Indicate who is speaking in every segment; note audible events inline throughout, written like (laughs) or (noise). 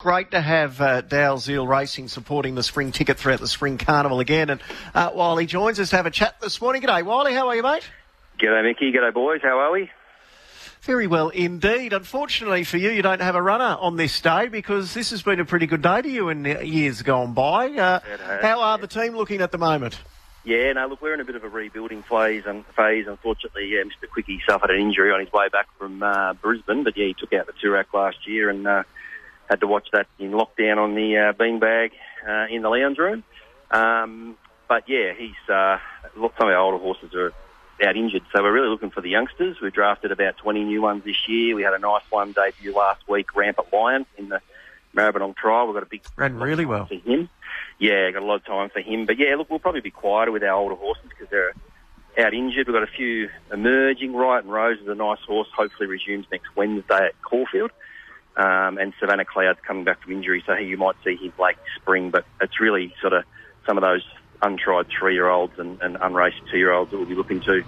Speaker 1: Great to have uh, Dalziel Racing supporting the spring ticket throughout the spring carnival again. And uh, Wylie joins us to have a chat this morning. G'day, Wylie. How are you, mate?
Speaker 2: G'day, Mickey. G'day, boys. How are we?
Speaker 1: Very well indeed. Unfortunately for you, you don't have a runner on this day because this has been a pretty good day to you in years gone by. Uh, how are the team looking at the moment?
Speaker 2: Yeah, no, look, we're in a bit of a rebuilding phase. And phase, unfortunately, yeah, Mr. Quickie suffered an injury on his way back from uh, Brisbane, but yeah, he took out the Toorak last year and uh, had to watch that in lockdown on the uh, beanbag uh, in the lounge room. Um, but yeah, he's uh, some of our older horses are out injured, so we're really looking for the youngsters. We drafted about 20 new ones this year. We had a nice one debut last week, Rampant Lion in the Maribyrnong trial. We've got a big
Speaker 1: ran really well
Speaker 2: for him. Yeah, got a lot of time for him. But yeah, look, we'll probably be quieter with our older horses because they're out injured. We've got a few emerging. Riot and Rose is a nice horse. Hopefully resumes next Wednesday at Caulfield. Um, and Savannah Cloud's coming back from injury, so you might see him late spring. But it's really sort of some of those untried three-year-olds and, and unraced two-year-olds that will be looking to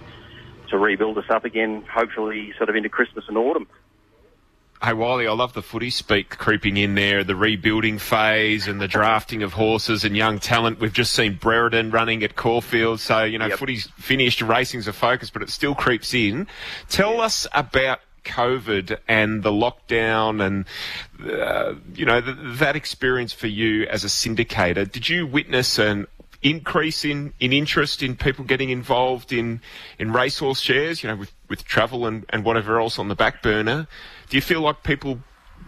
Speaker 2: to rebuild us up again, hopefully sort of into Christmas and autumn.
Speaker 3: Hey Wylie, I love the footy speak creeping in there, the rebuilding phase and the drafting of horses and young talent. We've just seen Brereton running at Caulfield, so you know yep. footy's finished, racing's a focus, but it still creeps in. Tell us about COVID and the lockdown and, uh, you know, th- that experience for you as a syndicator, did you witness an increase in, in interest in people getting involved in, in racehorse shares, you know, with, with travel and, and whatever else on the back burner? Do you feel like people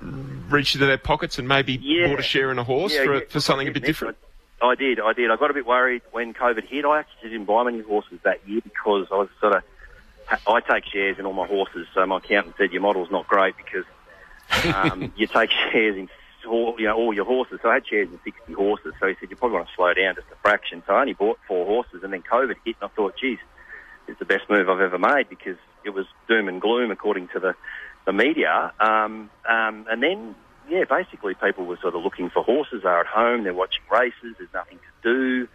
Speaker 3: reached into their pockets and maybe yeah. bought a share in a horse yeah, for, yeah. for something a bit different?
Speaker 2: I did, I did. I got a bit worried when COVID hit. I actually didn't buy many horses that year because I was sort of I take shares in all my horses, so my accountant said your model's not great because um, (laughs) you take shares in all, you know, all your horses. So I had shares in 60 horses. So he said you probably want to slow down just a fraction. So I only bought four horses, and then COVID hit, and I thought, geez, it's the best move I've ever made because it was doom and gloom according to the the media. Um, um, and then, yeah, basically people were sort of looking for horses. They're at home, they're watching races. There's nothing to do.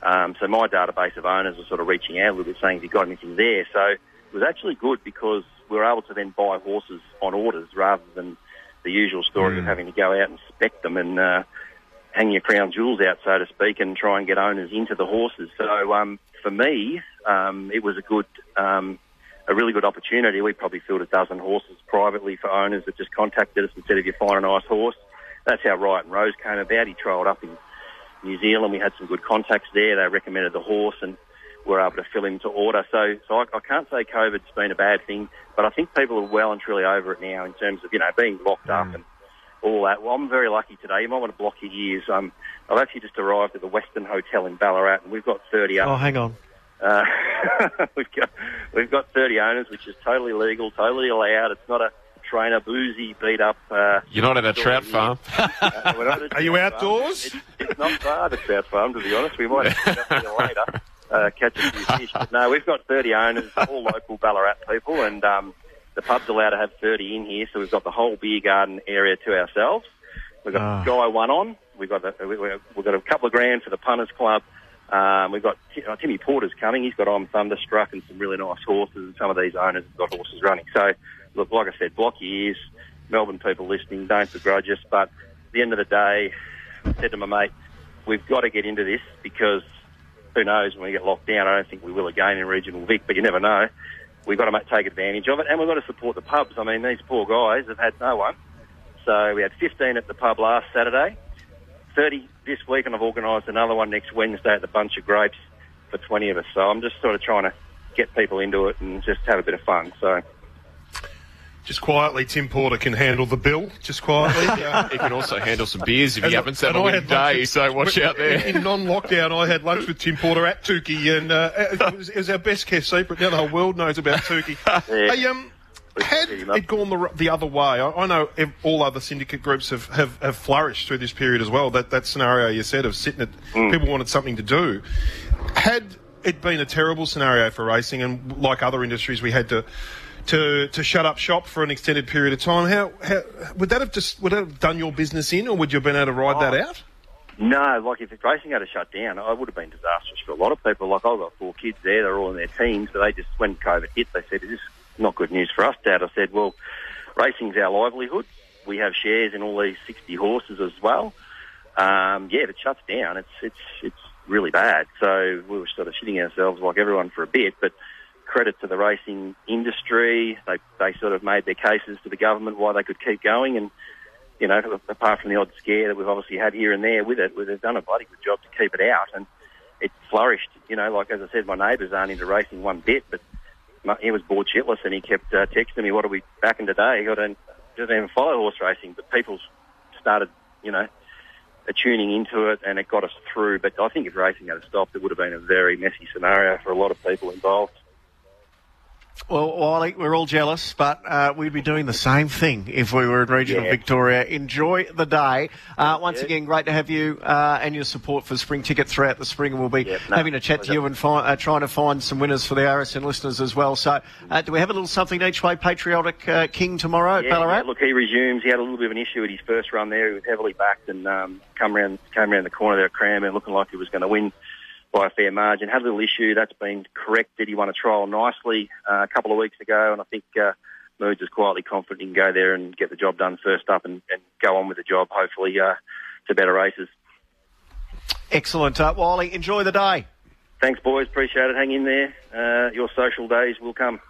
Speaker 2: Um, so my database of owners was sort of reaching out a little bit, saying, "Have you got anything there?" So was actually good because we were able to then buy horses on orders rather than the usual story mm. of having to go out and spec them and uh, hang your crown jewels out, so to speak, and try and get owners into the horses. So um, for me, um, it was a good, um, a really good opportunity. We probably filled a dozen horses privately for owners that just contacted us and said, "If you find a nice horse," that's how Riot and Rose came about. He trialled up in New Zealand. We had some good contacts there. They recommended the horse and were able to fill him to order. So, so I, I can't say COVID's been a bad thing, but I think people are well and truly over it now in terms of, you know, being locked mm. up and all that. Well, I'm very lucky today. You might want to block your ears. Um, I've actually just arrived at the Western Hotel in Ballarat and we've got 30
Speaker 1: Oh, hang on.
Speaker 2: Uh, (laughs) we've got we've got 30 owners, which is totally legal, totally allowed. It's not a trainer, boozy, beat up. Uh,
Speaker 3: You're not at a trout farm.
Speaker 4: uh, Are you outdoors?
Speaker 2: It's, it's, not far, the trout farm, to be honest. We might have to later. Uh, catch a few fish. But no, we've got 30 owners, all local Ballarat people, and um, the pub's allowed to have 30 in here, so we've got the whole beer garden area to ourselves. We've got oh. Guy One On. We've got a, we've got a couple of grand for the punters club. Um, we've got uh, Timmy Porter's coming. He's got I'm Thunderstruck and some really nice horses. And some of these owners have got horses running. So look, like I said, block your ears. Melbourne people listening, don't begrudge us. But at the end of the day, I said to my mate, we've got to get into this because who knows when we get locked down. I don't think we will again in regional Vic, but you never know. We've got to take advantage of it, and we've got to support the pubs. I mean, these poor guys have had no one. So we had 15 at the pub last Saturday, 30 this week, and I've organised another one next Wednesday at the Bunch of Grapes for 20 of us. So I'm just sort of trying to get people into it and just have a bit of fun. So
Speaker 4: just quietly, Tim Porter can handle the bill. Just quietly. (laughs)
Speaker 3: he can also handle some beers if he happens to have a day. So watch out there.
Speaker 4: In non-lockdown, I had lunch with Tim Porter at Tukey, and uh, it, was, it, was, our best kept secret. Now the whole world knows about Tukey. (laughs) yeah. Hey, um, had it gone the, the other way, I, I, know all other syndicate groups have, have, have, flourished through this period as well. That that scenario you said of sitting at mm. people wanted something to do. Had it been a terrible scenario for racing, and like other industries, we had to to, to shut up shop for an extended period of time. How, how would that have just would that have done your business in, or would you have been able to ride oh, that out?
Speaker 2: No, like if racing had to shut down, I would have been disastrous for a lot of people. Like I've got four kids there; they're all in their teens, but they just when COVID hit, they said, "Is this not good news for us, Dad?" I said, "Well, racing's our livelihood. we have shares in all these 60 horses as well. Um, yeah, if it shuts down, it's it's it's really bad. So we were sort of shitting ourselves like everyone for a bit, but credit to the racing industry. They they sort of made their cases to the government why they could keep going, and you know, apart from the odd scare that we've obviously had here and there with it, where they've done a bloody good job to keep it out, and it flourished. You know, like as I said, my neighbours aren't into racing one bit, but he was bored shitless, and he kept uh, texting me, "What are we back in today?" I don't doesn't even follow horse racing, but people started, you know, tuning into it, and it got us through. But I think if racing had stopped, it would have been a very messy scenario for a lot of people involved.
Speaker 1: Well, Wally, we're all jealous, but uh, we'd be doing the same thing if we were in regional yeah. Victoria. Enjoy the day. Uh, once yeah. again, great to have you uh, and your support for Spring Ticket throughout the spring. And we'll be yeah, no, having a chat to you and uh, trying to find some winners for the RSN listeners as well. So, uh, do we have a little something each way, Patriotic uh, King tomorrow at Ballarat?
Speaker 2: look, he resumes. He had a little bit of an issue at his first run there. He was heavily backed and um, come around came around the corner there at Cranbourne, looking like he was going to win by a fair margin. Had a little issue that's been corrected. He won a trial nicely uh, a couple of weeks ago, and I think uh, Moods is quietly confident he can go there and get the job done first up and, and go on with the job, hopefully, uh, to better races.
Speaker 1: Excellent. Uh, Wylie, enjoy the day.
Speaker 2: Thanks, boys. Appreciate it. Hang in there. Uh, your social days will come.